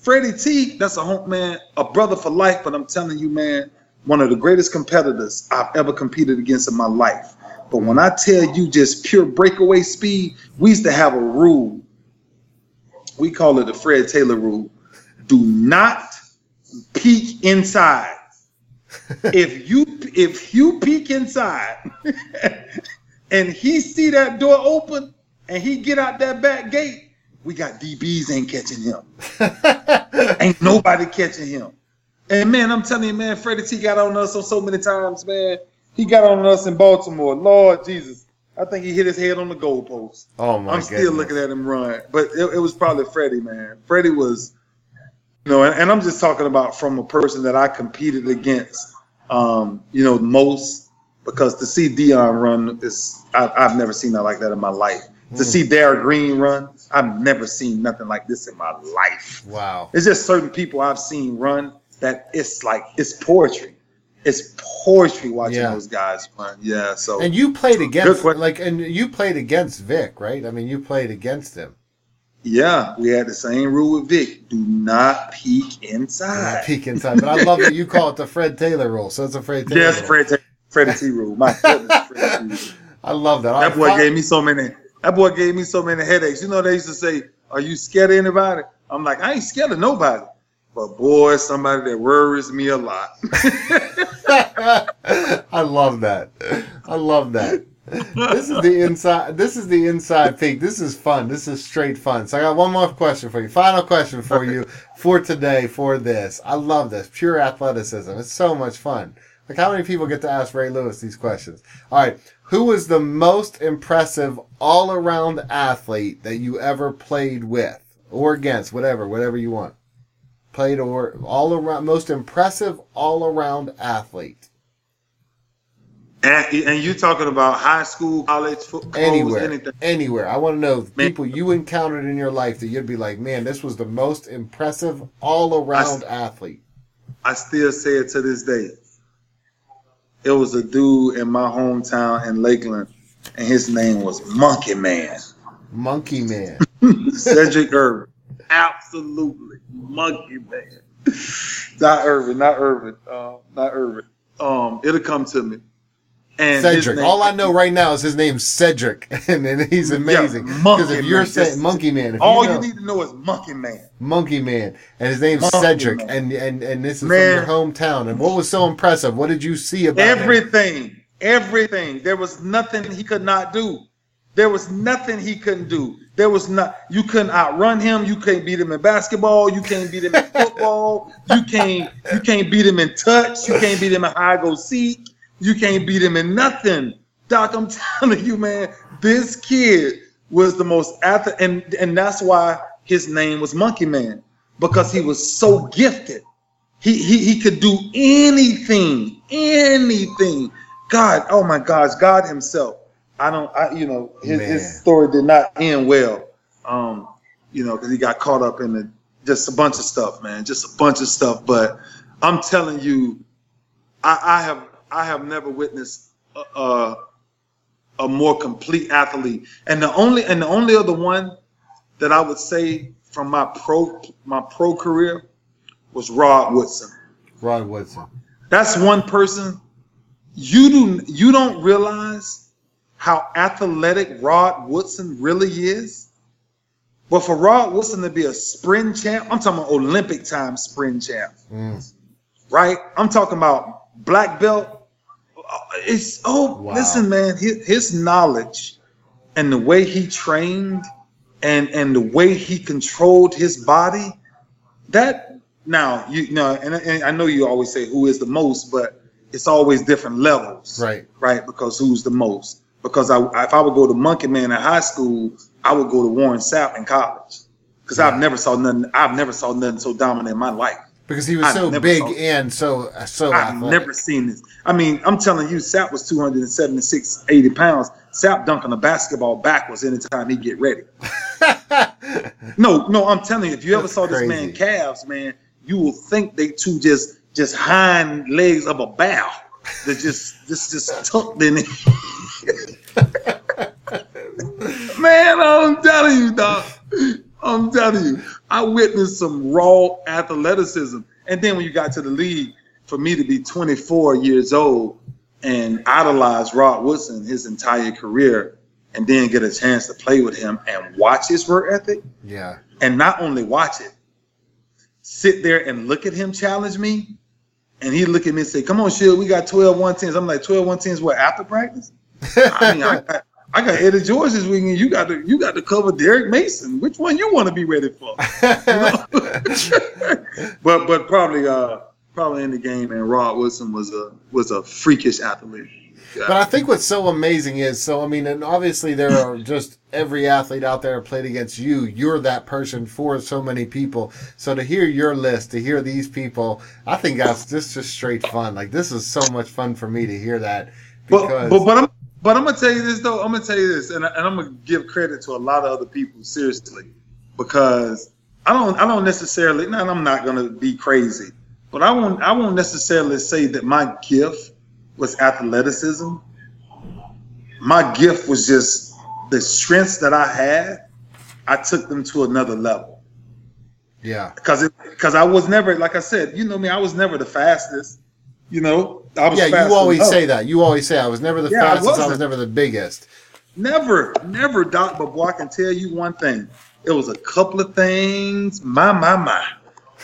Freddie T, that's a home man, a brother for life. But I'm telling you, man, one of the greatest competitors I've ever competed against in my life. But when I tell you just pure breakaway speed, we used to have a rule. We call it the Fred Taylor rule. Do not peek inside. if you if you peek inside and he see that door open and he get out that back gate, we got DBs ain't catching him. ain't nobody catching him. And man, I'm telling you, man, Freddie T got on us so, so many times, man. He got on us in Baltimore. Lord Jesus. I think he hit his head on the goalpost. Oh my! God. I'm goodness. still looking at him run, but it, it was probably Freddie, man. Freddie was, you know, and, and, I'm just talking about from a person that I competed against, um, you know, most because to see Deion run is I, I've never seen that like that in my life. To mm. see Darrell Green run, I've never seen nothing like this in my life. Wow. It's just certain people I've seen run that it's like it's poetry. It's poetry watching yeah. those guys run. Yeah. So and you played against like and you played against Vick, right? I mean, you played against him. Yeah, we had the same rule with Vick: do not peek inside. Not peek inside. But I love that you call it the Fred Taylor rule. So it's a Fred Taylor. Yes, rule. Fred, Freddie T rule. My goodness, I love that. That boy gave me so many that boy gave me so many headaches. You know, they used to say, Are you scared of anybody? I'm like, I ain't scared of nobody. But boy, somebody that worries me a lot. I love that. I love that. this is the inside. This is the inside peek. This is fun. This is straight fun. So I got one more question for you. Final question for you for today. For this, I love this pure athleticism. It's so much fun. Like how many people get to ask Ray Lewis these questions? All right, who was the most impressive all around athlete that you ever played with or against, whatever, whatever you want? Played or all around, most impressive all around athlete. And, and you talking about high school, college, football, anywhere, anything. anywhere. I want to know people you encountered in your life that you'd be like, man, this was the most impressive all around athlete. I still say it to this day it was a dude in my hometown in Lakeland, and his name was Monkey Man. Monkey Man. Cedric Irvin. Absolutely. Monkey Man. not Irvin, not Irvin. Uh, not Irvin. Um, it'll come to me. And Cedric. All I know right now is his name's Cedric, and, and he's amazing. Because yeah, if you're man, saying Monkey Man, all you, know, you, need to know is Monkey Man. Monkey Man, and his name's Monkey Cedric, man. and and and this is man. from your hometown. And what was so impressive? What did you see about everything? Him? Everything. There was nothing he could not do. There was nothing he couldn't do. There was not. You couldn't outrun him. You can't beat him in basketball. You can't beat him in football. You can't. You can't beat him in touch. You can't beat him in high go seek. You can't beat him in nothing. Doc, I'm telling you, man, this kid was the most athlete, and, and that's why his name was Monkey Man, because he was so gifted. He, he, he could do anything, anything. God, oh my gosh, God himself. I don't, I, you know, his, his story did not end well. Um, you know, because he got caught up in the, just a bunch of stuff, man, just a bunch of stuff. But I'm telling you, I, I have I have never witnessed a, a, a more complete athlete. And the only and the only other one that I would say from my pro my pro career was Rod Woodson. Rod Woodson. That's one person you do you don't realize how athletic Rod Woodson really is. But for Rod Woodson to be a sprint champ, I'm talking about Olympic time sprint champ. Mm. Right? I'm talking about black belt it's oh wow. listen man his, his knowledge and the way he trained and and the way he controlled his body that now you know, and, and I know you always say who is the most, but it's always different levels, Right. Right, because who's the most? Because I, if I would go to Monkey Man in high school, I would go to Warren Sapp in college, because I've never saw nothing. I've never saw nothing so dominant in my life. Because he was I've so big and so so I've athletic. never seen this. I mean, I'm telling you, Sapp was 276, 80 pounds. Sapp dunking a basketball backwards anytime he get ready. no, no, I'm telling you, if you ever That's saw this man calves, man, you will think they two just just hind legs of a bow. They're just just just tucked in it. man, I'm telling you, dog. I'm telling you, I witnessed some raw athleticism. And then when you got to the league, for me to be 24 years old and idolize Rod Woodson his entire career, and then get a chance to play with him and watch his work ethic, Yeah. and not only watch it, sit there and look at him challenge me, and he look at me and say, "Come on, Shield, we got 12 110s." I'm like, "12 110s what after practice?" I mean, I got, I got Eddie George this weekend. You got to you got to cover Derrick Mason. Which one you want to be ready for? But but probably uh probably in the game, and Rod Woodson was a was a freakish athlete. But I think what's so amazing is so I mean, and obviously there are just every athlete out there played against you. You're that person for so many people. So to hear your list, to hear these people, I think that's just just straight fun. Like this is so much fun for me to hear that But but but I'm but I'm gonna tell you this though. I'm gonna tell you this, and, I- and I'm gonna give credit to a lot of other people seriously, because I don't I don't necessarily. And I'm not gonna be crazy, but I won't I won't necessarily say that my gift was athleticism. My gift was just the strengths that I had. I took them to another level yeah, because because I was never like I said. You know me. I was never the fastest. You know. I was yeah. You always enough. say that. You always say I was never the Yeah, fastest. I, was wasn't. never the biggest. Never, never, Doc. But boy, I can tell you one thing. It was a couple of things, my, my, my,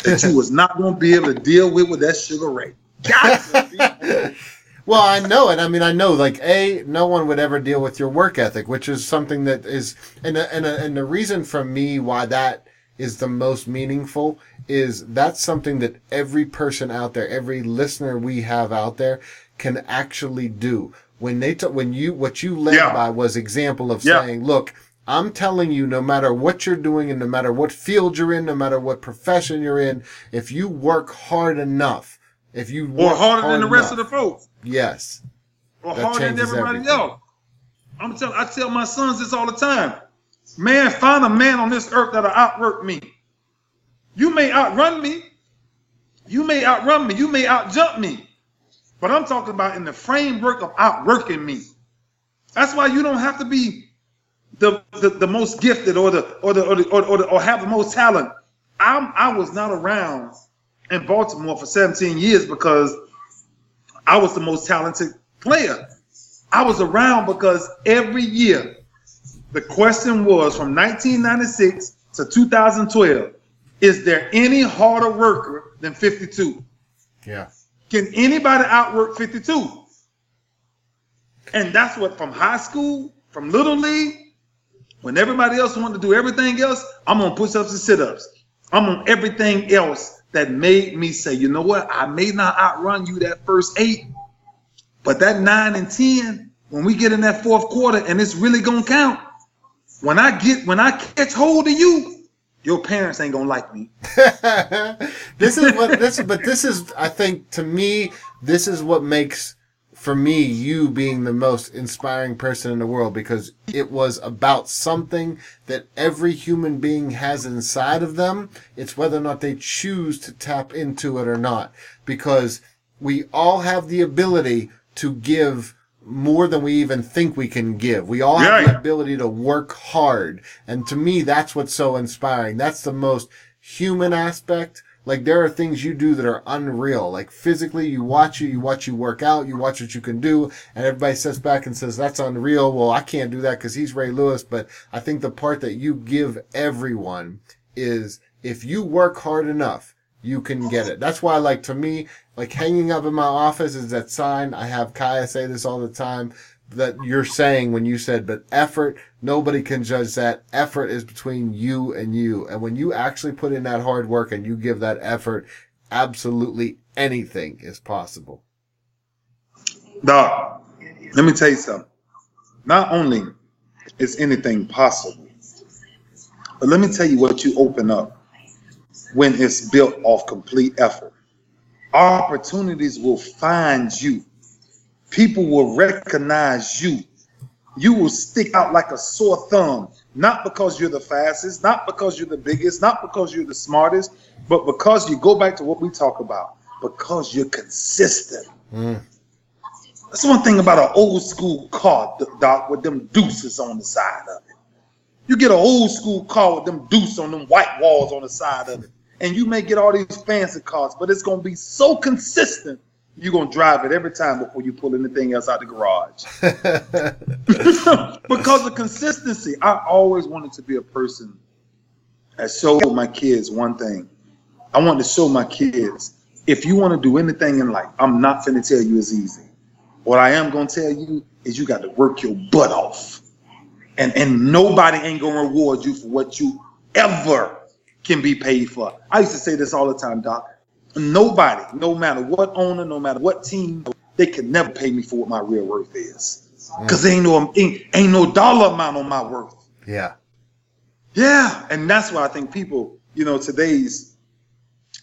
that you was not going to be able to deal with with that Sugar. Got. Well, I know it. I mean, I know, like, A, no one would ever deal with your work ethic, which is something that is, and, and, and the reason for me why that is the most meaningful is that's something that every person out there, every listener we have out there can actually do. When they, t- when you, what you led Yeah. by was example of Yeah. saying, look, I'm telling you, no matter what you're doing and no matter what field you're in, no matter what profession you're in, if you work hard enough, if you Or work harder hard than the rest enough, of the folks. yes, Or harder than everybody everything. else. I'm tell, I tell my sons this all the time. Man, find a man on this earth that'll outwork me. You may outrun me. You may outrun me. You may outjump me. But I'm talking about in the framework of outworking me. That's why you don't have to be the, the, the most gifted or the or the or the, or, the, or have the most talent. I'm I was not around in Baltimore for 17 years because I was the most talented player. I was around because every year the question was from 1996 to 2012 is there any harder worker than 52? yeah. Can anybody outwork 52? And that's what from high school, from little league, when everybody else wanted to do everything else, I'm on push ups and sit ups. I'm on everything else that made me say, you know what? I may not outrun you that first eight, but that nine and 10, when we get in that fourth quarter and it's really going to count, when I get, when I catch hold of you, your parents ain't to like me. this is what this but this is I think to me this is what makes for me you being the most inspiring person in the world because it was about something that every human being has inside of them it's whether or not they choose to tap into it or not because we all have the ability to give more than we even think we can give. We all have the ability to work hard. And to me, that's what's so inspiring. That's the most human aspect. Like there are things you do that are unreal. Like physically, you watch you, you watch you work out, you watch what you can do, and everybody sits back and says, that's unreal. Well, I can't do that because he's Ray Lewis. But I think the part that you give everyone is if you work hard enough, you can get it. That's why, like, to me, like hanging up in my office is that sign. I have Kaya say this all the time. that you're saying when you said, but effort, nobody can judge that. Effort is between you and you. And when you actually put in that hard work and you give that effort, absolutely anything is possible. Doc, let me tell you something. Not only is anything possible, but let me tell you what you open up when it's built off complete effort. Opportunities will find you. People will recognize you. You will stick out like a sore thumb, not because you're the fastest, not because you're the biggest, not because you're the smartest, but because you go back to what we talk about, because you're consistent. Mm. That's one thing about an old school car, Doc, with them deuces on the side of it. You get an old school car with them deuces on them white walls on the side of it and you may get all these fancy cars, but it's gonna be so consistent. You're gonna drive it every time before you pull anything else out the garage. because of consistency. I always wanted to be a person that showed my kids one thing. I want to show my kids if you want to do anything in life, I'm not gonna tell you it's easy. What I am gonna tell you is you got to work your butt off. And and nobody ain't gonna reward you for what you ever can be paid for. I used to say this all the time, Doc. Nobody, no matter what owner, no matter what team, they can never pay me for what my real worth is. Because mm. ain't no ain't, ain't no dollar amount on my worth. Yeah. Yeah. And that's why I think people, you know, today's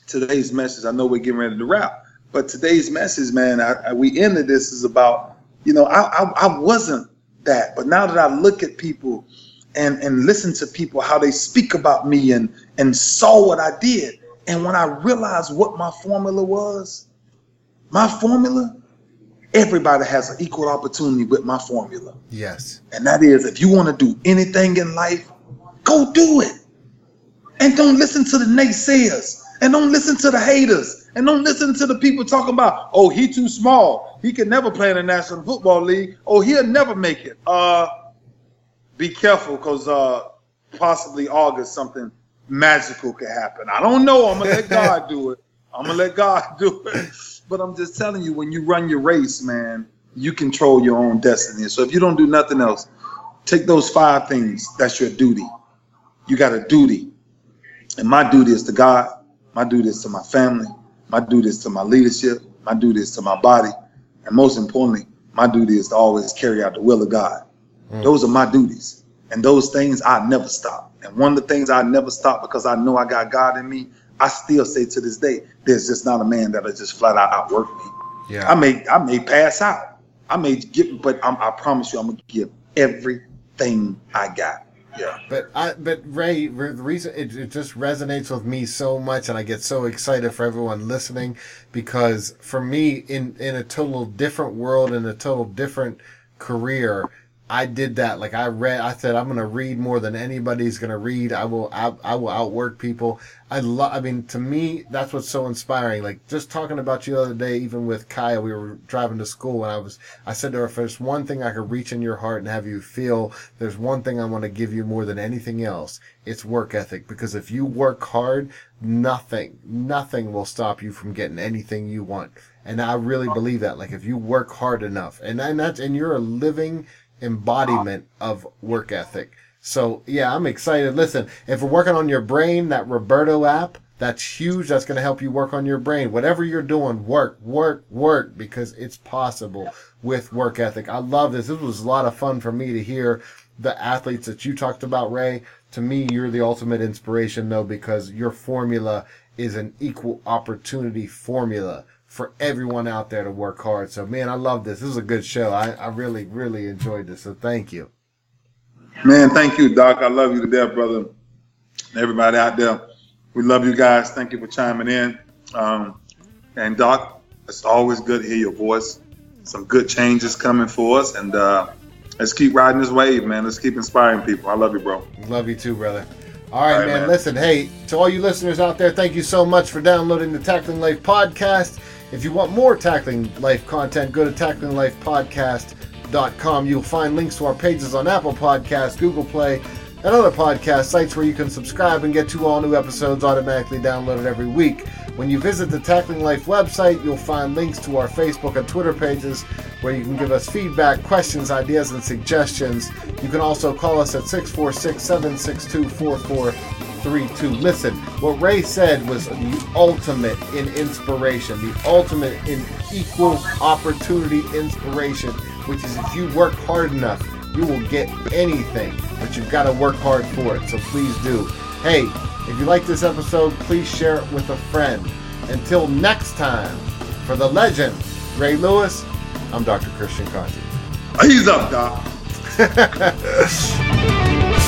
today's message, I know we're getting ready to wrap, but today's message, man, I, I, we ended this is about, you know, I, I I wasn't that, but now that I look at people and and listen to people how they speak about me and and saw what I did. And when I realized what my formula was, my formula, everybody has an equal opportunity with my formula. Yes. And that is if you want to do anything in life, go do it. And don't listen to the naysayers. And don't listen to the haters. And don't listen to the people talking about, oh, he too small. He can never play in the National Football League. Oh, he'll never make it. Uh be careful because uh, possibly August something magical could happen. I don't know. I'm gonna let God do it. I'm gonna let God do it. But I'm just telling you, when you run your race, man, you control your own destiny. So if you don't do nothing else, take those five things. That's your duty. You got a duty, and my duty is to God. My duty is to my family. My duty is to my leadership. My duty is to my body, and most importantly, my duty is to always carry out the will of God. Mm. Those are my duties. And those things I never stop. And one of the things I never stop because I know I got God in me, I still say to this day, there's just not a man that'll just flat out outwork me. Yeah. I may I may pass out. I may get, but I'm, I promise you, I'm gonna give everything I got. Yeah. But I, but Ray, the reason it, it just resonates with me so much, and I get so excited for everyone listening, because for me, in in a total different world, in a total different career, I did that. Like I read, I said, I'm going to read more than anybody's going to read. I will, I, I will outwork people. I love, I mean, to me, that's what's so inspiring. Like just talking about you the other day, even with Kaya, we were driving to school and I was, I said to her, if there's one thing I could reach in your heart and have you feel, there's one thing I want to give you more than anything else. It's work ethic. Because if you work hard, nothing, nothing will stop you from getting anything you want. And I really believe that. Like if you work hard enough and, and that's, and you're a living, embodiment of work ethic. So yeah, I'm excited. Listen, if we're working on your brain, that Roberto app, that's huge. That's going to help you work on your brain. Whatever you're doing, work, work, work, because it's possible with work ethic. I love this. This was a lot of fun for me to hear the athletes that you talked about, Ray. To me, you're the ultimate inspiration though, because your formula is an equal opportunity formula for everyone out there to work hard. So, man, I love this. This is a good show. I, I really, really enjoyed this. So, thank you. Man, thank you, Doc. I love you to death, brother. Everybody out there, we love you guys. Thank you for chiming in. Um, and, Doc, it's always good to hear your voice. Some good changes coming for us. And uh, let's keep riding this wave, man. Let's keep inspiring people. I love you, bro. Love you too, brother. All right, all right man. man. Listen, hey, to all you listeners out there, thank you so much for downloading the Tackling Life podcast. If you want more Tackling Life content, go to tacklinglifepodcast.com. You'll find links to our pages on Apple Podcasts, Google Play, and other podcast sites where you can subscribe and get two all new episodes automatically downloaded every week. When you visit the Tackling Life website, you'll find links to our Facebook and Twitter pages where you can give us feedback, questions, ideas, and suggestions. You can also call us at 646 762 4432. Listen, what Ray said was the ultimate in inspiration, the ultimate in equal opportunity inspiration, which is if you work hard enough, you will get anything, but you've got to work hard for it. So please do. Hey, if you like this episode, please share it with a friend. Until next time, for the legend, Ray Lewis, I'm Dr. Christian Conti. He's up, Doc.